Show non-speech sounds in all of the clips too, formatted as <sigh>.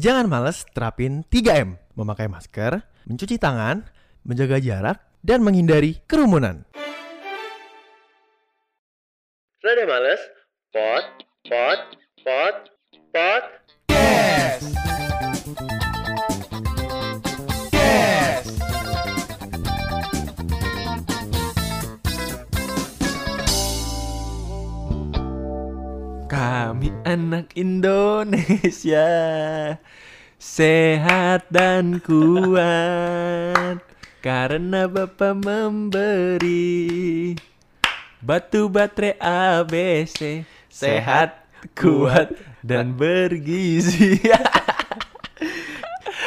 Jangan males terapin 3M. Memakai masker, mencuci tangan, menjaga jarak, dan menghindari kerumunan. Rada males? Pot, pot, pot, pot. Yes! Kami anak Indonesia. Sehat dan kuat. Karena Bapak memberi Batu baterai ABC Sehat, kuat, dan bergizi. <laughs>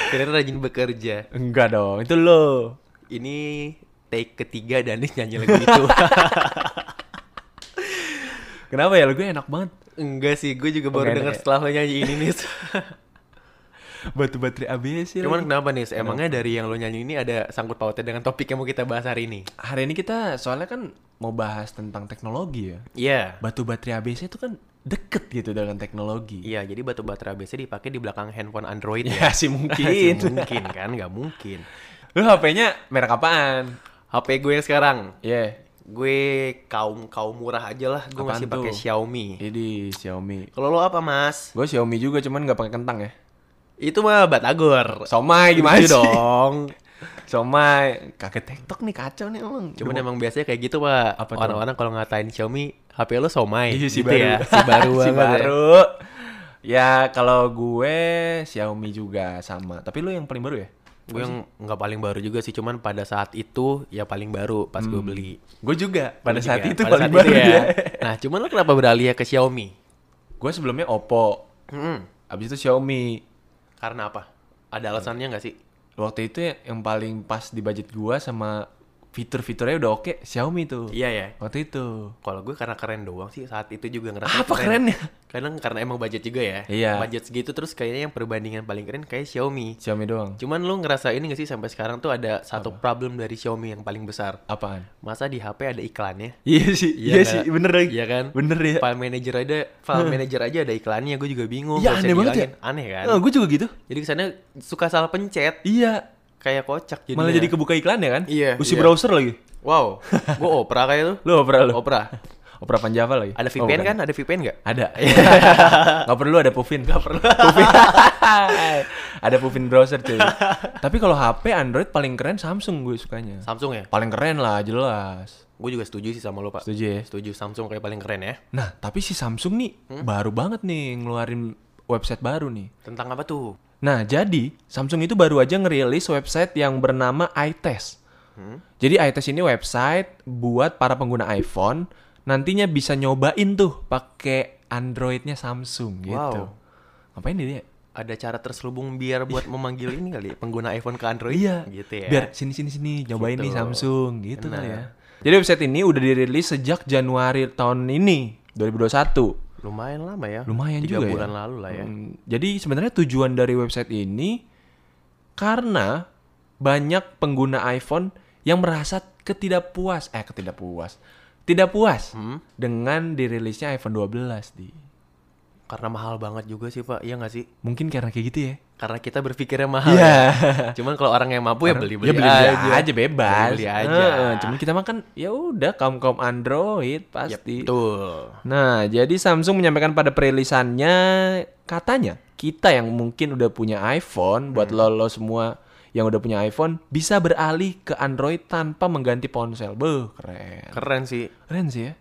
Kira rajin bekerja. Enggak dong, itu lo. Ini take ketiga Danis nyanyi lagu itu. <laughs> Kenapa ya? Lagunya enak banget Enggak sih, gue juga baru denger enak ya? setelah lo nyanyi ini nih. <laughs> Batu baterai ABC Cuman lagi. kenapa nih? Emangnya dari yang lo nyanyi ini ada sangkut pautnya dengan topik yang mau kita bahas hari ini? Hari ini kita soalnya kan mau bahas tentang teknologi ya Iya. Batu baterai ABC itu kan deket gitu dengan teknologi Iya, jadi batu baterai ABC dipakai di belakang handphone Android Ya <laughs> sih Sih, mungkin <laughs> mungkin kan, nggak mungkin. Lu HP-nya merek apaan? HP gue yang sekarang, Iya gue kaum kaum murah aja lah. Gue masih pakai? Xiaomi. Ini Xiaomi Kalau lo apa mas? Gue Xiaomi juga cuman nggak pakai kentang ya Itu mah batagor. Somai gimana Lucu sih? dong. <laughs> Somai Kaget TikTok nih kacau nih emang Cuman emang biasanya kayak gitu pak. Orang-orang kalau ngatain Xiaomi, HP lo somai. Iya, si gitu baru. ya. <laughs> Si baru si ya. baru. Ya kalau gue Xiaomi juga sama. Tapi lu yang paling baru ya? Gue yang nggak paling baru juga sih, cuman pada saat itu ya paling baru pas gue beli. Gue juga. Pada Lu saat juga? itu Pada paling saat baru itu ya. Nah, cuman lo kenapa beralih ya ke Xiaomi? gue sebelumnya Oppo. Hmm, Abis itu Xiaomi. karena apa? Ada alasannya nggak sih? Waktu itu ya, yang paling pas di budget gua sama fitur-fiturnya udah oke Xiaomi tuh. Iya ya. Waktu itu. Kalau gue karena keren doang sih saat itu juga ngerasa Apa kerennya? Kadang karena emang budget juga ya. Iya. Budget segitu terus kayaknya yang perbandingan paling keren kayak Xiaomi. Xiaomi doang. Cuman lu ngerasa ini gak sih sampai sekarang tuh ada satu problem dari Xiaomi yang paling besar. Apaan? Masa di HP ada iklannya? Iya sih, Iya iya, sih, bener lagi. Iya kan? Bener ya. File manager aja, file <laughs> manager aja ada iklannya, gue juga bingung. Iya, aneh banget ya. Aneh kan? gue juga gitu. Jadi kesannya suka salah pencet, Iya. Kayak kocak jadinya. Malah jadi kebuka iklan ya kan? Iya, Usi iya. browser lagi. Wow, gue Opera kayak tuh. <laughs> Lu Opera lu? Opera. Opera Panjava lagi. Ada Oh, VPN bukan. kan? Ada VPN nggak? Ada. <laughs> Gak perlu ada Puvin. Gak perlu. Puvin. <laughs> ada Puvin browser cuy. Tapi kalau HP Android paling keren Samsung gue sukanya. Samsung ya? Paling keren lah jelas. Gue juga setuju sih sama lo pak. Setuju ya? Setuju Samsung kayak paling keren ya. Nah, tapi si Samsung nih baru banget nih ngeluarin website baru nih. Tentang apa tuh? Nah, jadi Samsung itu baru aja ngerilis website yang bernama iTest. Jadi iTest ini website buat para pengguna iPhone nantinya bisa nyobain tuh pakai Androidnya Samsung gitu. Wow. Ngapain dia? Ada cara terselubung biar buat memanggil ini kali ya, pengguna iPhone ke Android? Iya. Gitu ya. Biar sini sini sini nyobain nih Gitu. Samsung gitu kali ya. Jadi website ini udah dirilis sejak Januari tahun ini 2021. Lumayan lama ya. Lumayan Tiga juga ya. bulan lalu lah ya. Hmm, jadi sebenarnya tujuan dari website ini karena banyak pengguna iPhone yang merasa ketidakpuas, eh ketidakpuas, tidak puas Hmm? dengan dirilisnya iPhone 12 di. Karena mahal banget juga sih pak, iya nggak sih? Mungkin karena kayak gitu ya. Karena kita berpikirnya mahal. Iya. ya. Cuman kalau orang yang mampu ya beli beli ya beli aja. aja bebas. Beli aja. Heeh, cuman kita mah kan ya udah kaum kaum Android pasti. betul. Nah, jadi Samsung menyampaikan pada perilisannya katanya kita yang mungkin udah punya iPhone buat Hmm. lo lo semua yang udah punya iPhone bisa beralih ke Android tanpa mengganti ponsel. Beuh, keren. Keren sih. Keren sih ya.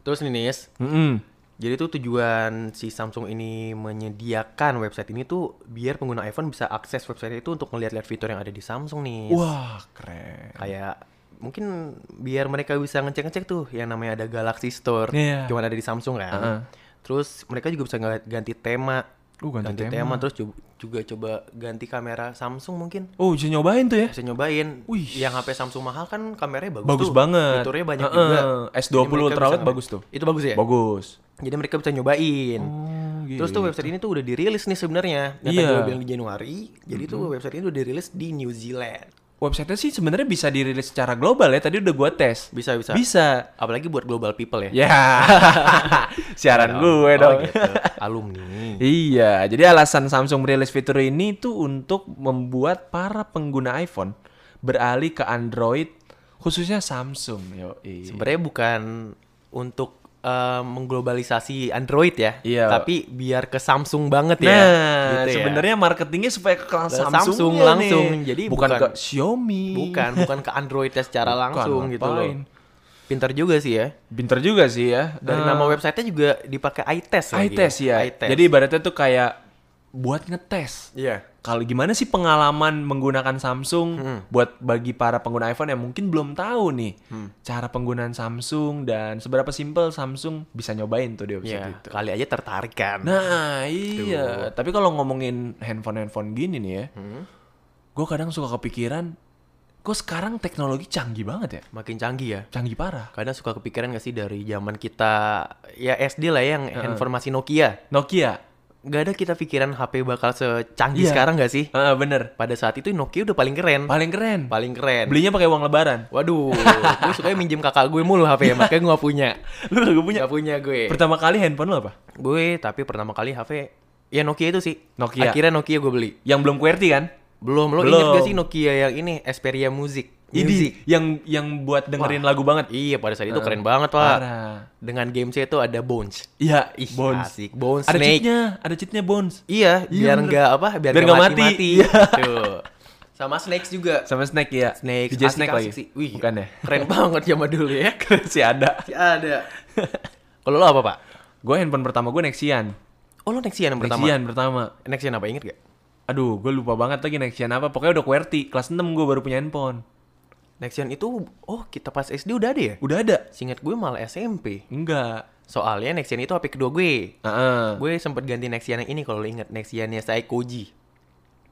Terus nih Nis, Mm-mm. Jadi tuh tujuan si Samsung ini menyediakan website ini tuh biar pengguna iPhone bisa akses website itu untuk melihat-lihat fitur yang ada di Samsung nih. Wah, keren. Kayak mungkin biar mereka bisa ngecek-ngecek tuh yang namanya ada Galaxy Store. Iya. Cuman ada di Samsung kan. Heeh. Terus mereka juga bisa ganti tema. Uh, ganti tema. terus ju- juga coba ganti kamera Samsung mungkin. Oh, bisa nyobain tuh ya? Bisa nyobain. Wih. Yang HP Samsung mahal kan kameranya bagus, Bagus tuh. banget. Fiturnya banyak Heeh. juga. S20 Jadi mereka ultrawide bisa bagus tuh. Itu bagus ya? Bagus. Jadi mereka bisa nyobain. Oh, Terus tuh website ini tuh udah dirilis nih sebenarnya. Yang Iya. tadi gue bilang di Januari. Jadi tuh website ini udah dirilis di New Zealand. website sih sebenarnya bisa dirilis secara global ya. Tadi udah gua tes. Bisa bisa. Bisa. Apalagi buat global people ya. Ya. <laughs> Siaran gue Oh, dong. gitu. Alumni. Iya, jadi alasan Samsung merilis fitur ini tuh untuk membuat para pengguna iPhone beralih ke Android, khususnya Samsung. Yo, Sebenarnya bukan untuk eh, mengglobalisasi Android ya, Iya. tapi biar ke Samsung banget ya. Nah, Gitu ya. sebenarnya marketingnya supaya ke Samsung, Samsung langsung. Jadi bukan, bukan- ke Xiaomi. bukan bukan ke Androidnya secara Bukan, langsung gitu loh. Pintar juga sih ya. Pinter juga sih ya. Dari Eh, nama websitenya juga dipakai iTest iTest ya. iTest. Jadi ibaratnya tuh kayak buat ngetes. iya. Kalau gimana sih pengalaman menggunakan Samsung Hmm. buat bagi para pengguna iPhone yang mungkin belum tahu nih Hmm. cara penggunaan Samsung dan seberapa simpel Samsung bisa nyobain tuh di website Iya, itu. kali aja tertarik kan. Nah iya, tapi kalau ngomongin handphone-handphone gini nih ya, Hmm. gue kadang suka kepikiran, kok sekarang teknologi canggih banget ya, Makin canggih ya. canggih parah. Kadang suka kepikiran gak sih dari zaman kita ya SD lah ya, yang handphone masih Nokia. Nokia, Gak ada kita pikiran HP bakal secanggih Iya. sekarang gak sih? Ah, bener, Pada saat itu Nokia udah paling keren. paling keren. Paling keren. Belinya pakai uang lebaran. Waduh, gue sukanya minjem kakak gue mulu HP, makanya gue gak punya. <laughs> Lu gak punya? Gak punya gue. Pertama kali handphone lu apa? gue tapi pertama kali HP ya Nokia itu sih. Nokia. Akhirnya Nokia gue beli. Yang belum QWERTY kan? Belum, lo Belum. inget gak sih Nokia yang ini Xperia Music? Ini Music. yang yang buat dengerin lagu banget. Iya, pada saat itu keren banget, Pak. Parah. Dengan games itu ada Bones. Iya, Ih, Bones. asik. Bones, Ada Snake. cheatnya, ada cheatnya Bones. Iya, Iya, biar bener. nggak apa, biar, Biar nggak nggak mati. mati-mati. Iya. <laughs> Tuh. Sama Snakes juga. Sama Snake ya. Snakes, DJ asik, Snake asik lagi. sih. Wih, Bukan ya? Keren <laughs> banget zaman dulu ya. <laughs> Si ada. Si ada. Kalau lo apa, Pak? Gue handphone pertama gue Nexian. Oh, lo Nexian yang pertama. Nexian pertama. Nexian apa inget gak? Aduh, gue lupa banget lagi Nexian apa. Pokoknya udah QWERTY. Kelas 6 gue baru punya handphone. Nexian itu oh kita pas SD udah ada ya? Udah ada? Singkat gue malah SMP. Enggak. Soalnya Nexian itu HP kedua gue. Heeh. Gue sempet ganti Nexian yang ini kalau lo inget Nexiannya saya Koji.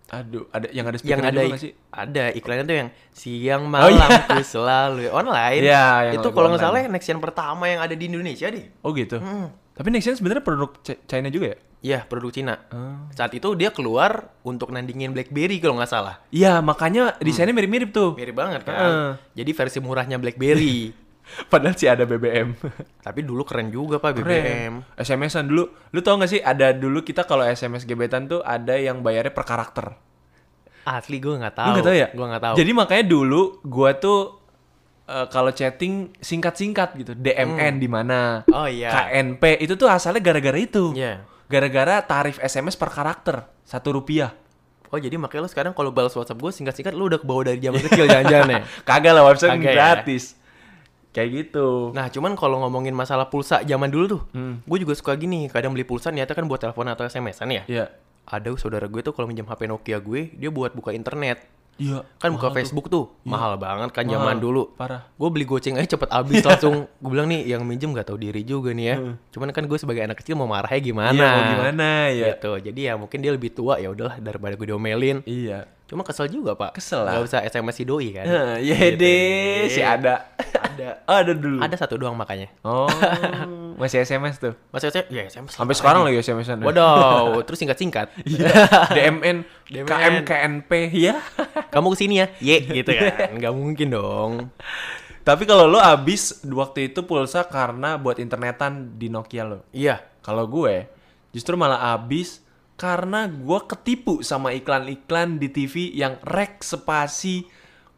Aduh, ada yang ada Yang ada juga sih? ada iklannya tuh yang siang Oh, malam iya. ku selalu online. <laughs> Iya, itu kalau nggak salah Nexian pertama yang ada di Indonesia deh. Oh gitu. Hmm. Tapi Nexian sebenarnya produk C- China juga ya? Iya, produk Cina. Ah. Saat itu dia keluar untuk nandingin BlackBerry kalau nggak salah. Iya, makanya desainnya mirip-mirip tuh. Mirip banget kan. Heeh. Jadi versi murahnya BlackBerry. <laughs> Padahal sih ada BBM. <laughs> Tapi dulu keren juga Pak BBM. SMS-an dulu. Lu tau gak sih ada dulu kita kalau SMS gebetan tuh ada yang bayarnya per karakter. Asli gue nggak Lu tahu. nggak tahu ya? Gue nggak tahu. Jadi makanya dulu gua tuh eh, kalau chatting singkat-singkat gitu. DMN di mana? Oh iya. KNP itu tuh asalnya gara-gara itu. Iya. Gara-gara tarif SMS per karakter satu rupiah. Oh jadi makanya lo sekarang kalau balas WhatsApp gue singkat-singkat lo udah ke bawah dari zaman kecil jangan-jangan ya. <laughs> Kagak lah website Kagak ya? gratis. Kayak gitu. Nah cuman kalau ngomongin masalah pulsa zaman dulu tuh, Hmm. gue juga suka gini. Kadang beli pulsa niatnya kan buat telepon atau SMS-an ya. Iya. Ada saudara gue tuh kalau minjem HP Nokia gue, dia buat buka internet. Iya. Kan buka mahal tuh. Facebook tuh, mahal banget kan zaman dulu. Parah. Gue beli goceng aja cepet habis langsung. <laughs> Gue bilang nih yang minjem gak tahu diri juga nih ya. Cuman kan gue sebagai anak kecil mau marahnya gimana? Hmm. Iya, mau gimana ya? Gitu. Jadi ya mungkin dia lebih tua ya udahlah daripada gue diomelin. Iya. Cuma kesel juga pak. Kesel lah. Gak usah SMS si doi kan. Nah, ya Gitu. deh, si ada. Ada. Oh, ada dulu. Ada satu doang makanya. Oh, <laughs> masih SMS tuh. Masih saya ya SMS. Sampai sekarang lagi SMS-an. Waduh, <laughs> terus singkat-singkat. DMN, DMN. KM, KNP, ya. Kamu ke sini ya? Ye, gitu kan. <laughs> Gak mungkin dong. Tapi kalau lo abis waktu itu pulsa karena buat internetan di Nokia lo. Iya. Kalau gue justru malah abis karena gue ketipu sama iklan-iklan di TV yang rek spasi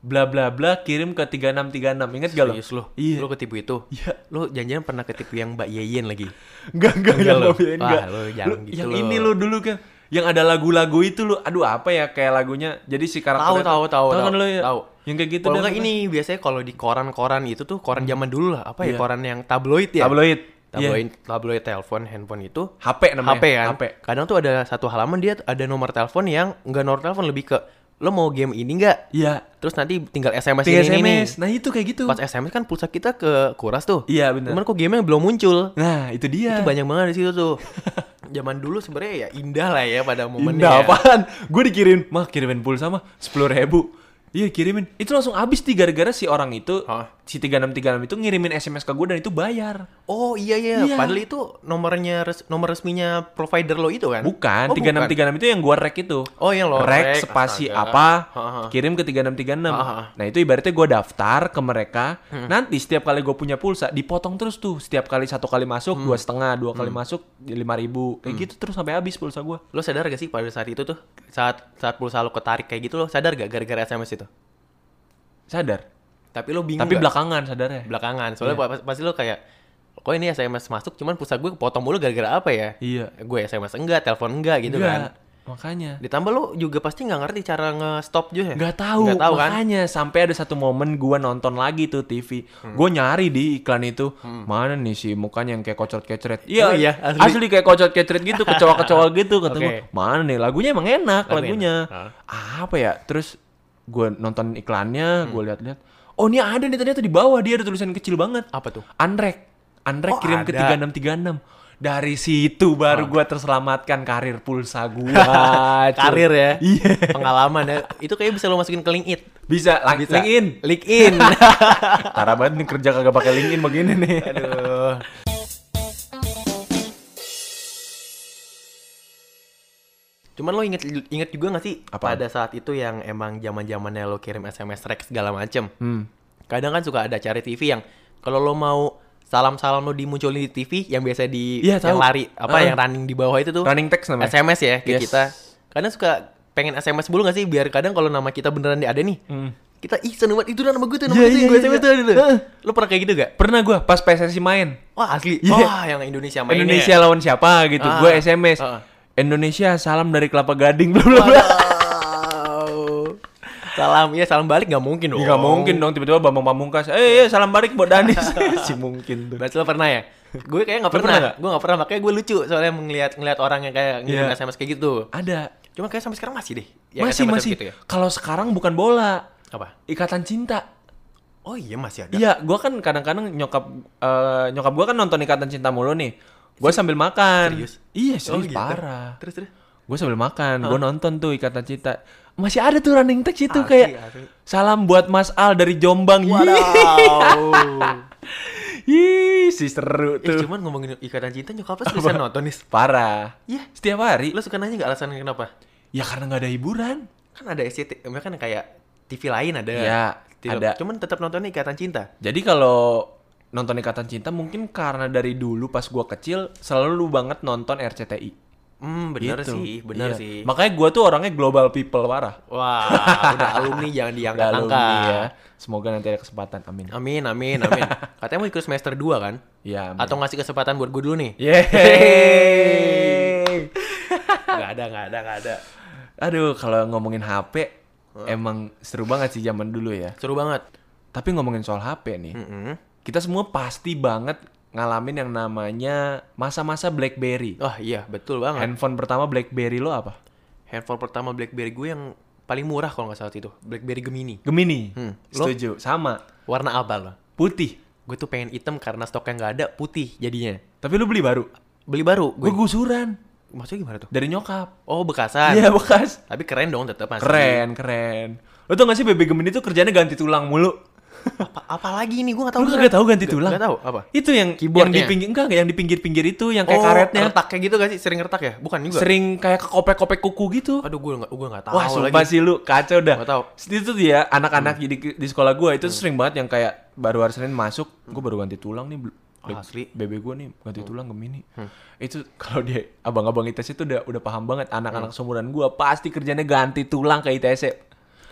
bla bla bla kirim ke 3636. Ingat gak lo? Serius lo? Iya. Lo ketipu itu? Iya. Lo jangan-jangan pernah ketipu yang Mbak Yeyen lagi? Enggak, enggak, Enggak yang lo. Wah, enggak. lo jangan Lu- gitu Yang lo. ini lo dulu kan. Yang ada lagu-lagu itu lo. Aduh, apa ya kayak lagunya. Jadi si karakter Tahu, tahu, tahu, kan tahu. lo ya? Tahu. Yang kayak gitu Kalau ini biasanya kalau di koran-koran itu tuh koran zaman dulu lah. Apa ya? Iya. Koran yang tabloid ya? tabloid. Tabloid, Iya. tabloid telepon, handphone itu. HP namanya. HP kan. HP. Kadang tuh ada satu halaman dia ada nomor telepon yang nggak nomor telepon lebih ke lo mau game ini nggak? Iya. Terus nanti tinggal SMS Tinggal ini, ini, SMS. Nah, itu kayak gitu. Pas SMS kan pulsa kita ke kuras tuh. Iya, benar. Cuman kok gamenya belum muncul. Nah, itu dia. Itu banyak banget di situ tuh. <laughs> Zaman dulu sebenarnya ya indah lah ya pada momennya. Indah ya. apaan? Gue dikirim, mah kirimin pulsa mah sepuluh ribu. Iya kirimin. Itu langsung habis nih gara-gara si orang itu Hah? Si 3636 itu ngirimin SMS ke gue dan itu bayar. Oh iya iya, Iya. padahal itu nomornya res- nomor resminya provider lo itu kan? Bukan, Oh, 3636 itu yang gue rek itu. Oh, yang lo rek, rek, spasi astaga. apa, Ha, ha. kirim ke 3636. Ha, ha. Nah, itu ibaratnya gue daftar ke mereka. Hmm. Nanti setiap kali gue punya pulsa dipotong terus tuh. Setiap kali satu kali masuk Hmm. dua setengah, dua kali masuk lima ribu. Kayak gitu terus sampai habis pulsa gue. Lo sadar gak sih pada saat itu tuh saat saat pulsa lo ketarik kayak gitu lo sadar gak gara-gara SMS itu? Sadar. Tapi lo bingung Tapi nggak? belakangan sadarnya. belakangan. Soalnya Iya. pas- pasti lo kayak kok ini SMS masuk cuman pulsa gue kepotong mulu gara-gara apa ya? Iya. Gue SMS enggak, telepon enggak gitu Enggak, kan. Makanya. Ditambah lo juga pasti nggak ngerti cara nge-stop juga ya? Nggak tahu, Nggak tahu kan? makanya sampai ada satu momen gua nonton lagi tuh TV. Hmm. Gua nyari di iklan itu, mana nih si mukanya yang kayak kocot-kecret. Oh iya, asli. asli. kayak kocot-kecret gitu, kecoa-kecoa <laughs> gitu kata. Oke. Mana nih lagunya emang enak Lagu lagunya. enak. Apa ya? Terus gua nonton iklannya, Hmm. gua lihat-lihat. Oh, ini ada nih ternyata di bawah dia ada tulisan kecil banget. Apa tuh? Anrek. Anrek Oh, kirim ke ada. 3636. Dari situ baru gua terselamatkan karir pulsa <laughs> cuy. Karir ya? Iya. Pengalaman ya? Itu kayak bisa lo masukin ke LinkedIn. Bisa, lang- Bisa. LinkedIn. LinkedIn. <laughs> Parah banget nih kerja kagak pakai LinkedIn begini nih. Aduh. Cuman lo inget inget juga gak sih Apaan? pada saat itu yang emang zaman zamannya lo kirim SMS rek segala macem. Hmm. Kadang kan suka ada cari TV yang kalau lo mau salam-salam lo dimunculin di TV yang biasa di Iya, yang tahu. lari apa Ah. yang running di bawah itu tuh Running text namanya. SMS ya kayak Yes. kita. Kadang suka pengen SMS dulu gak sih biar kadang kalau nama kita beneran ada nih. Hmm. Kita ih seneng banget itu nama gue tuh nama Iya, gue tuh iya, gue iya. SMS tuh dulu. Heeh. Lo pernah kayak gitu gak? Pernah gua pas PSSI main. Wah asli. Iya. Wah yang Indonesia main Indonesia lawan siapa gitu. Ah. Gua SMS. Ah. Indonesia salam dari Kelapa Gading <laughs> bla bla bla. Wow. salam ya salam balik nggak mungkin dong. Nggak mungkin dong tiba-tiba Bambang Pamungkas. Eh, eh, salam balik buat Danis. <laughs> si mungkin tuh. Berarti lo pernah ya? Gue kayaknya nggak pernah. pernah? Gue nggak pernah. Makanya gue lucu soalnya ngeliat ngeliat orang yang kayak ngirim Iya. SMS kayak gitu. Ada. Cuma kayak sampai sekarang masih deh. yang masih SMS masih. Gitu ya. Kalau sekarang bukan bola, Apa? ikatan cinta. Oh iya masih ada. Iya, gua kan kadang-kadang nyokap eh, nyokap gua kan nonton Ikatan Cinta mulu nih. Gua sambil makan. Serius? Iya, Oh, serius gitu. parah. Terus terus. Gue sambil makan, gue nonton tuh Ikatan Cinta. Masih ada tuh running text itu Asli, kayak asli. salam buat Mas Al dari Jombang. Wow. Ih, si seru eh, tuh. cuman ngomongin ikatan cinta nyokap lo seriusan nonton nih. Parah. Iya. Setiap hari. Lo suka nanya nggak alasannya kenapa? Ya karena nggak ada hiburan. Kan ada SCT, kan kayak TV lain ada. Iya, ada. Cuman tetap nontonnya ikatan cinta. Jadi kalau nonton Ikatan Cinta mungkin karena dari dulu pas gua kecil selalu banget nonton RCTI. Hmm, bener Gitu. sih, bener Iya. sih. Makanya gua tuh orangnya global people parah. Wah, <laughs> udah alumni jangan diangkat-angkat. alumni ya. Semoga nanti ada kesempatan. Amin. Amin, amin, amin. <laughs> Katanya mau ikut semester 2 kan? Ya. Atau ngasih kesempatan buat gue dulu nih? Yeay. <laughs> Gak ada, gak ada, gak ada. Aduh, kalau ngomongin HP emang seru banget sih zaman dulu ya. Seru banget. Tapi ngomongin soal HP nih, Mm-mm. Kita semua pasti banget ngalamin yang namanya masa-masa BlackBerry. Wah iya, betul banget. Handphone pertama BlackBerry lo apa? Handphone pertama BlackBerry gue yang paling murah kalau nggak salah itu. BlackBerry Gemini. Gemini. Hmm, lo? Setuju. Sama. Warna apa lo? Putih. Gue tuh pengen hitam karena stoknya nggak ada, putih jadinya. Tapi lu beli baru. Beli baru. Gue Gue gusuran maksudnya gimana tuh? dari nyokap. Oh bekasan. Iya, bekas. Tapi keren dong tetap masih. Keren, keren. Lo tau gak sih BB Gemini tuh kerjanya ganti tulang mulu? Apa, apa lagi nih? Gue nggak tahu. Lu kagak tahu ganti tulang? nggak tahu apa? Itu yang yang di Keyboardnya? pinggir enggak yang di pinggir-pinggir itu yang kayak oh, karetnya. retak kayak gitu gak sih? Sering retak ya? Bukan juga. Sering kayak kekopek-kopek kuku gitu. Aduh, gue nggak, gue nggak tahu Wah, sumpah lagi. sih lu kacau dah. Nggak tahu. Hmm. Itu tuh dia anak-anak di, di sekolah gua itu sering banget yang kayak baru hari Senin masuk, gua baru ganti tulang nih. Ah, asli. Hmm. Bebe gua nih ganti tulang Gemini. Itu kalau dia abang-abang ITC itu udah udah paham banget Hmm. anak-anak seumuran gua pasti kerjanya ganti tulang ke ITC.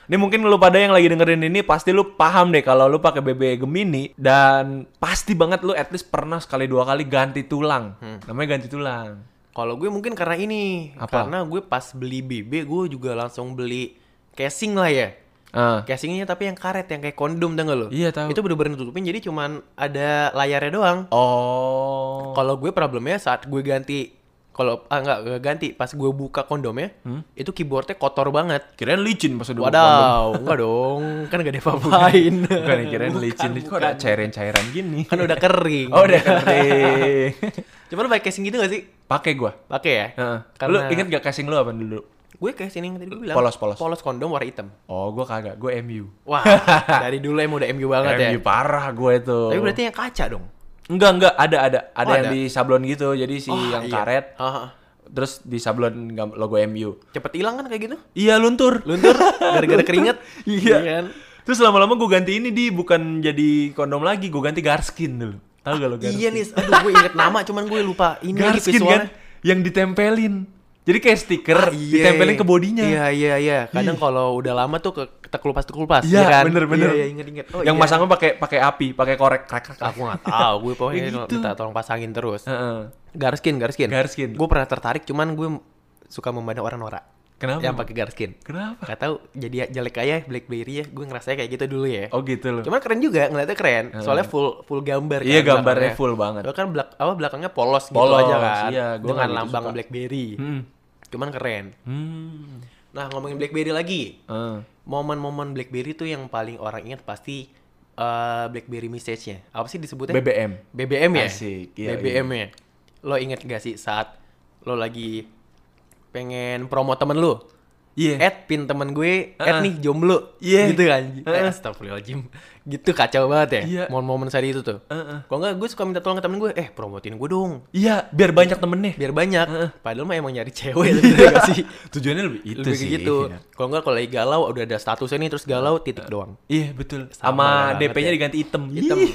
Ini mungkin lu pada yang lagi dengerin ini pasti lu paham deh kalau lu pakai BB Gemini dan pasti banget lu at least pernah sekali dua kali ganti tulang. Namanya ganti tulang. Kalau gue mungkin karena ini, Apa? karena gue pas beli BB gue juga langsung beli casing lah ya. Ah. Casingnya tapi yang karet yang kayak kondom tau gak lo? Iya, tahu. Itu bener-bener tutupin jadi cuman ada layarnya doang. Oh. Kalau gue problemnya saat gue ganti kalau ah enggak enggak ganti pas gue buka kondomnya Hmm? itu keyboardnya kotor banget. Kirain licin pas udah. Wadaw, enggak dong, kan gak diapa-apain. <laughs> Bukan <laughs> kirain licin, Bukan, kok ada cairan-cairan gini. Kan udah kering. Oh, udah kering. <laughs> Coba lu pakai casing gitu gak sih? Pakai gua. Pakai ya? Heeh. Karena- Lu inget gak casing lu apa dulu? Gue kayak sini yang tadi gue bilang. Polos, polos. Polos kondom warna hitam. Oh, gue kagak. Gue MU. Wah, dari dulu emang udah MU banget ya. MU parah gue itu. Tapi berarti yang kaca dong. Enggak, enggak. Ada, ada. Ada Oh, yang ada? di sablon gitu. Jadi si Oh, yang iya. karet. Haha. Terus di sablon logo MU. Cepet hilang kan kayak gitu? Iya, luntur. Luntur <laughs> gara-gara keringet. Iya. kan? Terus lama-lama gue ganti ini di bukan jadi kondom lagi, gue ganti Garskin dulu. Tahu gak lo Garskin? Iya nih, aduh gue inget nama cuman gue lupa. Ini Garskin kan yang ditempelin. Jadi kayak stiker Ah, iya. ditempelin ke bodinya. Iya iya iya. Kadang kalau udah lama tuh ke kelupas kelupas. Iya, kan? bener, bener. Iya iya inget inget. Oh, yang iya. masangnya pakai pakai api, pakai korek, krek krek. Aku nggak tahu. Gue pokoknya <laughs> Ya gitu. minta tolong pasangin terus. Heeh. Garskin Garskin. Garskin. Gue pernah tertarik cuman gue suka memandang orang norak. Kenapa? Yang pakai Garskin. Kenapa? Gak tahu jadi jelek aja Blackberry ya. Gue ngerasa kayak gitu dulu ya. Oh gitu loh. Cuman keren juga ngeliatnya keren. Soalnya full full gambar Iya, kan gambarnya belakangnya. full banget. Bahkan belak apa belakangnya polos, gitu Polos, aja kan. iya, gua dengan gitu lambang suka. BlackBerry. Hmm. Cuman keren. Hmm. Nah, ngomongin BlackBerry lagi. Eh. Momen-momen BlackBerry tuh yang paling orang ingat pasti eh, BlackBerry message-nya. Apa sih disebutnya? BBM. BBM ya? Asik, iya, BBM-nya. Lo inget gak sih saat lo lagi pengen promo temen lo? Iya. Add pin temen gue, add Heeh. nih jomblo. Iya. Gitu kan. Heeh. Astagfirullahaladzim. Gitu kacau banget ya. Iya. Momen-momen saat itu tuh. Heeh. Kalau enggak gue suka minta tolong ke temen gue, eh promotin gue dong. Iya, biar banyak temennya. Biar banyak. Padahal mah emang nyari cewek Iya. gitu gak sih? <laughs> Tujuannya lebih itu Lebih sih. gitu. Iya. Kalau enggak kalau lagi galau udah ada statusnya nih terus galau titik doang. Iya betul. Sama DP-nya ya. diganti hitam. Hitam. <laughs>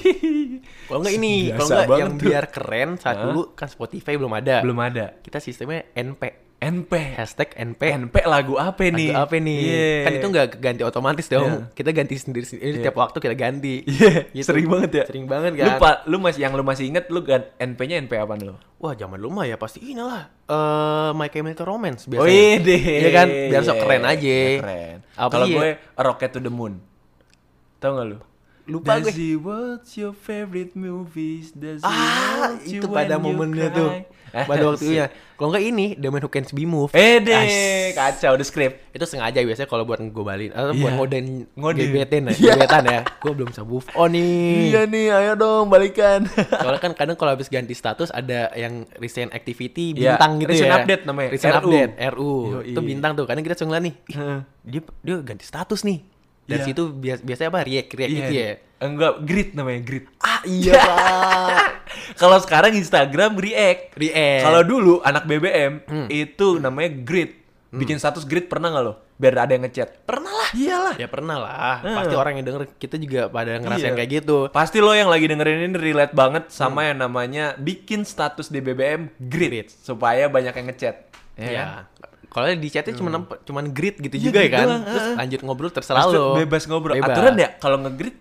Kalau enggak ini, kalau enggak banget yang tuh. biar keren saat Hah? dulu kan Spotify belum ada. Belum ada. Kita sistemnya NP. NP. Hashtag NP. NP lagu apa nih? Lagu apa nih? Iya. Kan itu nggak ganti otomatis dong. Iya. Kita ganti sendiri sendiri Iya. tiap waktu kita ganti. Iya, Gitu. sering banget ya. Sering banget Lu kan. pa, lu masih yang lu masih inget lu NP-nya NP apa lu? Wah, zaman lu mah ya pasti inilah eh My Chemical Romance Oh biasanya. iya deh. Iya kan? Biar sok keren aja. Biar Keren. Kalau iya? gue Rocket to the Moon. Tahu gak lu? Lupa Does gue. watch your favorite movies? Does Ah, itu pada momennya cry? tuh. Eh, Pada waktunya. Kalau nggak ini, The Man Who Can't Be Moved. Eh deh, kacau the script. Itu sengaja biasanya kalau buat ngegobalin atau Iya. buat ngodain Ngodain. gebetan ya, Iya. gebetan ya. Gue belum bisa move on nih. Iya nih, ayo dong balikan. Soalnya kan kadang kalau habis ganti status ada yang recent activity Iya, bintang gitu recent ya. update namanya, Recent RU. update, RU. Yoi. Itu bintang tuh. Kadang kita ngeliat nih, ih, dia dia ganti status nih. Dari Iya. situ bias, biasanya apa? React, react Iya, gitu ya. Enggak, grid namanya, grid. Ah iya Pak. <laughs> Kalau sekarang Instagram react. react. Kalau dulu anak BBM Hmm. itu namanya grid. Bikin status grid pernah nggak lo? Biar ada yang ngechat. pernah lah. Iyalah. Ya pernah lah. Hmm. Pasti orang yang denger kita juga pada ngerasain Iya. kayak gitu. Pasti lo yang lagi dengerin ini relate banget sama Hmm. yang namanya bikin status di BBM grid supaya banyak yang ngechat. Ya. Iya. Kalau di chatnya cuma cuman grid gitu Iya, juga ya grid kan. doang, Terus heeh. lanjut ngobrol terserah Terus lo. bebas ngobrol. Bebas. Aturan ya kalau ngegrid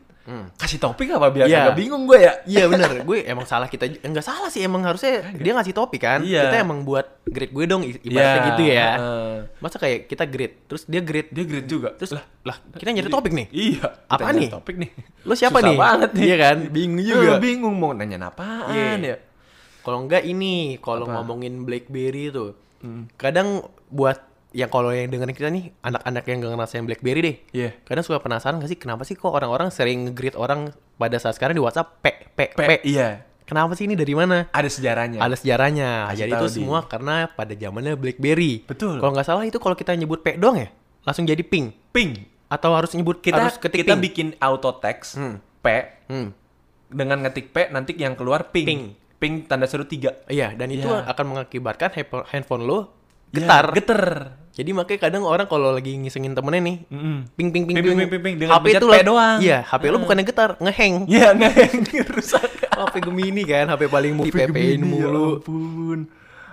kasih topik apa biar Iya. kagak bingung gue ya. Iya bener, gue emang salah kita enggak salah sih emang harusnya dia ngasih topik kan. Iya. Kita emang buat grade gue dong i- ibaratnya Iya, gitu ya. heeh. Masa kayak kita grade, terus dia grade. Dia grid juga. Terus lah, kita nyari topik nih. Iya. Apa nih? Topik nih. Lu siapa Susah nih? banget nih. Iya kan? Bingung juga. bingung mau nanya apaan ya. Iya. Kalau enggak ini, kalau ngomongin BlackBerry tuh. Kadang buat yang kalau yang dengerin kita nih anak-anak yang gak ngerasain BlackBerry deh. Iya. Kadang suka penasaran gak sih kenapa sih kok orang-orang sering nge-greet orang pada saat sekarang di WhatsApp P P P. P, iya. Kenapa sih ini dari mana? Ada sejarahnya. Ada sejarahnya. Kasih jadi itu Di. semua karena pada zamannya BlackBerry. Betul. Kalau nggak salah itu kalau kita nyebut P doang ya, langsung jadi ping. ping. Atau harus nyebut Kita harus ketik kita ping. bikin auto text Hmm. P Hmm. dengan ngetik P nanti yang keluar ping. Ping. Ping tanda seru tiga. Iya, dan itu Iya. akan mengakibatkan handphone lo Ya, getar. geter. Jadi makanya kadang orang kalau lagi ngisengin temennya nih, Mm-mm. ping ping ping Ping, ping, ping, ping, ping. Dengan HP itu lo- doang. Iya, HP lo bukannya getar, ngeheng. <laughs> Iya nggak <laughs> rusak. HP Gemini kan, HP paling mau dipepein Gemini, ya mulu. ampun.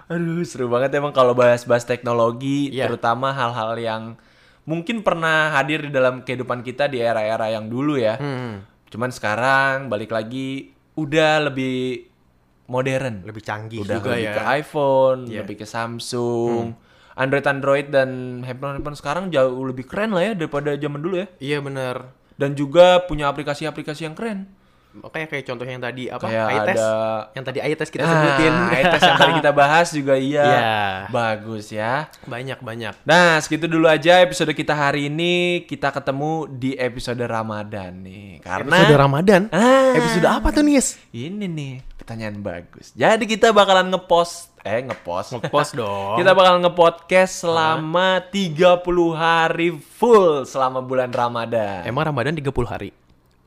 Aduh, seru banget emang kalau bahas-bahas teknologi, Iya. terutama hal-hal yang mungkin pernah hadir di dalam kehidupan kita di era-era yang dulu ya. Hmm, Cuman sekarang balik lagi udah lebih modern. lebih canggih udah juga lebih ya. ke iPhone, Iya. lebih ke Samsung. Android Android dan handphone-handphone sekarang jauh lebih keren lah ya daripada zaman dulu ya. Iya bener. Dan juga punya aplikasi-aplikasi yang keren. Makanya kayak contoh yang tadi apa? Kayak eye test. ada Yang tadi eye test kita Nah, sebutin. eye test yang tadi kita bahas juga iya. Iya. Bagus ya. banyak banyak. Nah, segitu dulu aja episode kita hari ini. Kita ketemu di episode Ramadan nih. Karena Episode Ramadan. Ah. Episode apa tuh Nis? Ini nih, pertanyaan bagus. Jadi kita bakalan ngepost eh ngepost. Ngepost dong. <laughs> Kita bakal ngepodcast selama 30 hari full selama bulan Ramadan. Emang Ramadan 30 hari?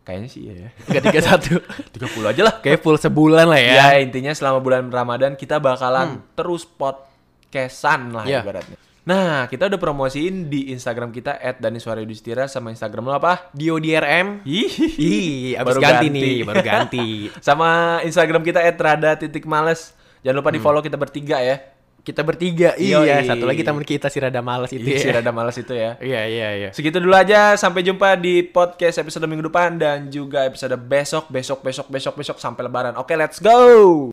Kayaknya sih iya ya. Enggak 31. 30 aja lah. Kayak full sebulan lah ya. Ya, intinya selama bulan Ramadan kita bakalan terus podcastan lah Ya. ibaratnya. Nah, kita udah promosiin di Instagram kita @daniswaryudistira sama Instagram lo apa? Dio DRM. Ih, Ih, abis ganti, nih, baru ganti. <laughs> sama Instagram kita @rada titik males. Jangan lupa di follow kita bertiga ya. Kita bertiga. Yoi. Iya, satu lagi teman kita si Rada Males itu Ih, si ya. rada males itu ya. Iya, iya, iya. Segitu dulu aja. Sampai jumpa di podcast episode minggu depan dan juga episode besok, besok, besok, besok, besok sampai lebaran. Oke, let's go.